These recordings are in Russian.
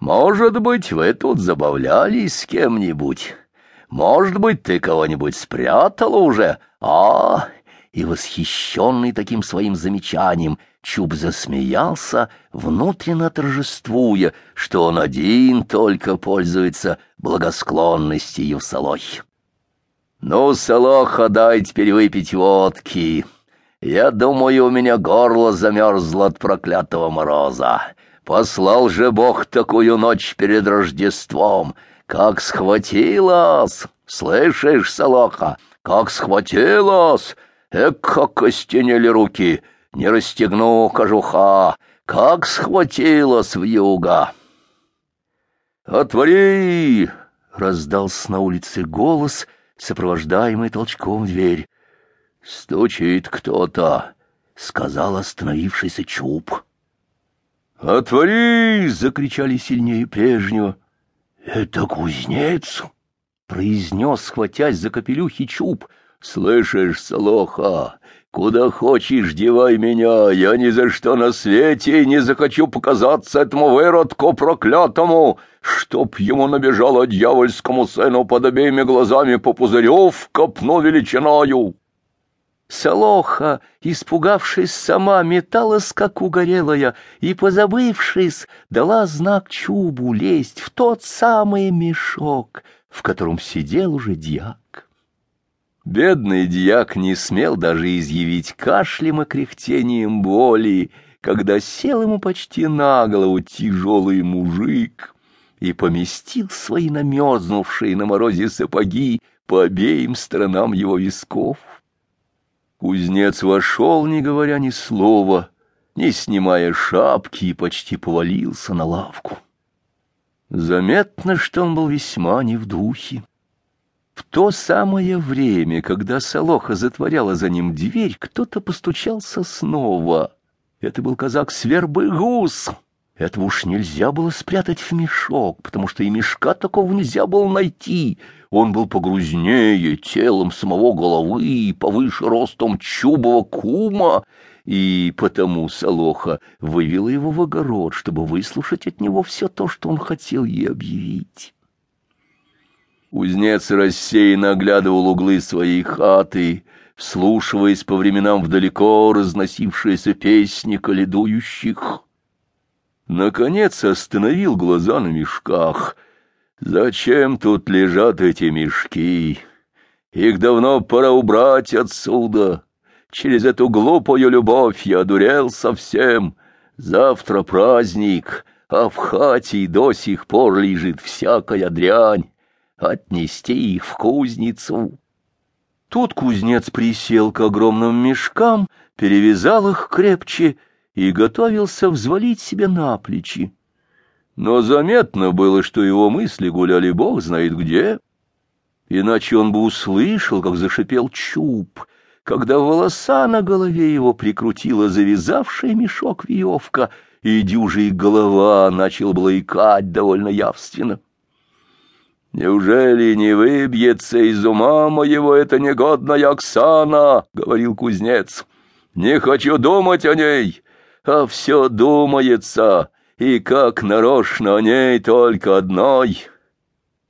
Может быть, вы тут забавлялись с кем-нибудь? Может быть, ты кого-нибудь спрятала уже? А, и восхищенный таким своим замечанием, Чуб засмеялся, внутренно торжествуя, что он один только пользуется благосклонностью Евсалохи. «Ну, Салоха, дай теперь выпить водки. Я думаю, у меня горло замерзло от проклятого мороза. Послал же Бог такую ночь перед Рождеством. Как схватилась! Слышишь, Салоха, как схватилась! Эк, как костенели руки! Не расстегну кожуха! Как схватилась в юга! «Отвори!» — раздался на улице голос, сопровождаемый толчком в дверь. «Стучит кто-то», — сказал остановившийся Чуб. «Отвори!» — закричали сильнее прежнего. «Это кузнец!» — произнес, схватясь за капелюхи Чуб. «Слышишь, Солоха, куда хочешь девай меня, я ни за что на свете не захочу показаться этому выродку проклятому, чтоб ему набежало дьявольскому сыну под обеими глазами по пузырю в копну величиною!» Солоха, испугавшись сама, металась, как угорелая, и, позабывшись, дала знак Чубу лезть в тот самый мешок, в котором сидел уже дьяк. Бедный дьяк не смел даже изъявить кашлем и кряхтением боли, когда сел ему почти на голову тяжелый мужик и поместил свои намерзнувшие на морозе сапоги по обеим сторонам его висков. Кузнец вошел, не говоря ни слова, не снимая шапки, и почти повалился на лавку. Заметно, что он был весьма не в духе. В то самое время, когда Солоха затворяла за ним дверь, кто-то постучался снова. Это был казак Свербыгус. Этого уж нельзя было спрятать в мешок, потому что и мешка такого нельзя было найти — он был погрузнее телом самого головы и повыше ростом чубого кума, и потому Солоха вывела его в огород, чтобы выслушать от него все то, что он хотел ей объявить. Узнец рассеянно оглядывал углы своей хаты, вслушиваясь по временам вдалеко разносившиеся песни каледующих. Наконец остановил глаза на мешках — Зачем тут лежат эти мешки? Их давно пора убрать отсюда. Через эту глупую любовь я одурел совсем. Завтра праздник, а в хате до сих пор лежит всякая дрянь. Отнести их в кузницу. Тут кузнец присел к огромным мешкам, перевязал их крепче и готовился взвалить себе на плечи но заметно было, что его мысли гуляли бог знает где. Иначе он бы услышал, как зашипел чуб, когда волоса на голове его прикрутила завязавшая мешок веревка, и дюжий голова начал было икать довольно явственно. «Неужели не выбьется из ума моего эта негодная Оксана?» — говорил кузнец. «Не хочу думать о ней, а все думается» и как нарочно о ней только одной.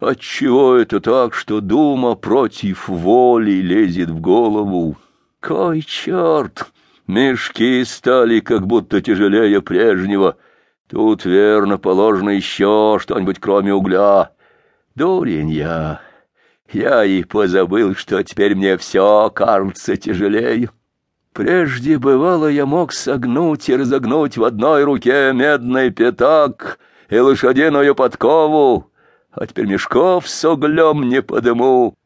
Отчего это так, что дума против воли лезет в голову? Кой черт! Мешки стали как будто тяжелее прежнего. Тут, верно, положено еще что-нибудь, кроме угля. Дурень я! Я и позабыл, что теперь мне все кажется тяжелее. Прежде, бывало, я мог согнуть и разогнуть в одной руке медный пятак и лошадиную подкову, а теперь мешков с углем не подыму.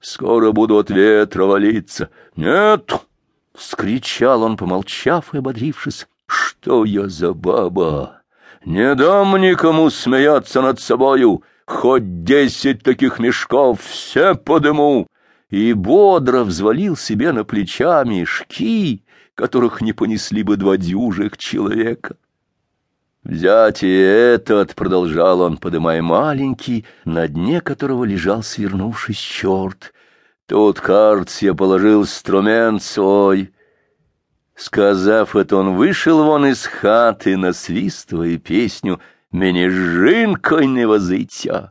Скоро буду от ветра валиться. Нет! — вскричал он, помолчав и ободрившись. — Что я за баба? Не дам никому смеяться над собою. Хоть десять таких мешков все подыму и бодро взвалил себе на плеча мешки, которых не понесли бы два дюжих человека. «Взять и этот», — продолжал он, подымая маленький, на дне которого лежал свернувшись черт. «Тут, кажется, я положил инструмент свой». Сказав это, он вышел вон из хаты, насвистывая песню Мені жінкою не возиться.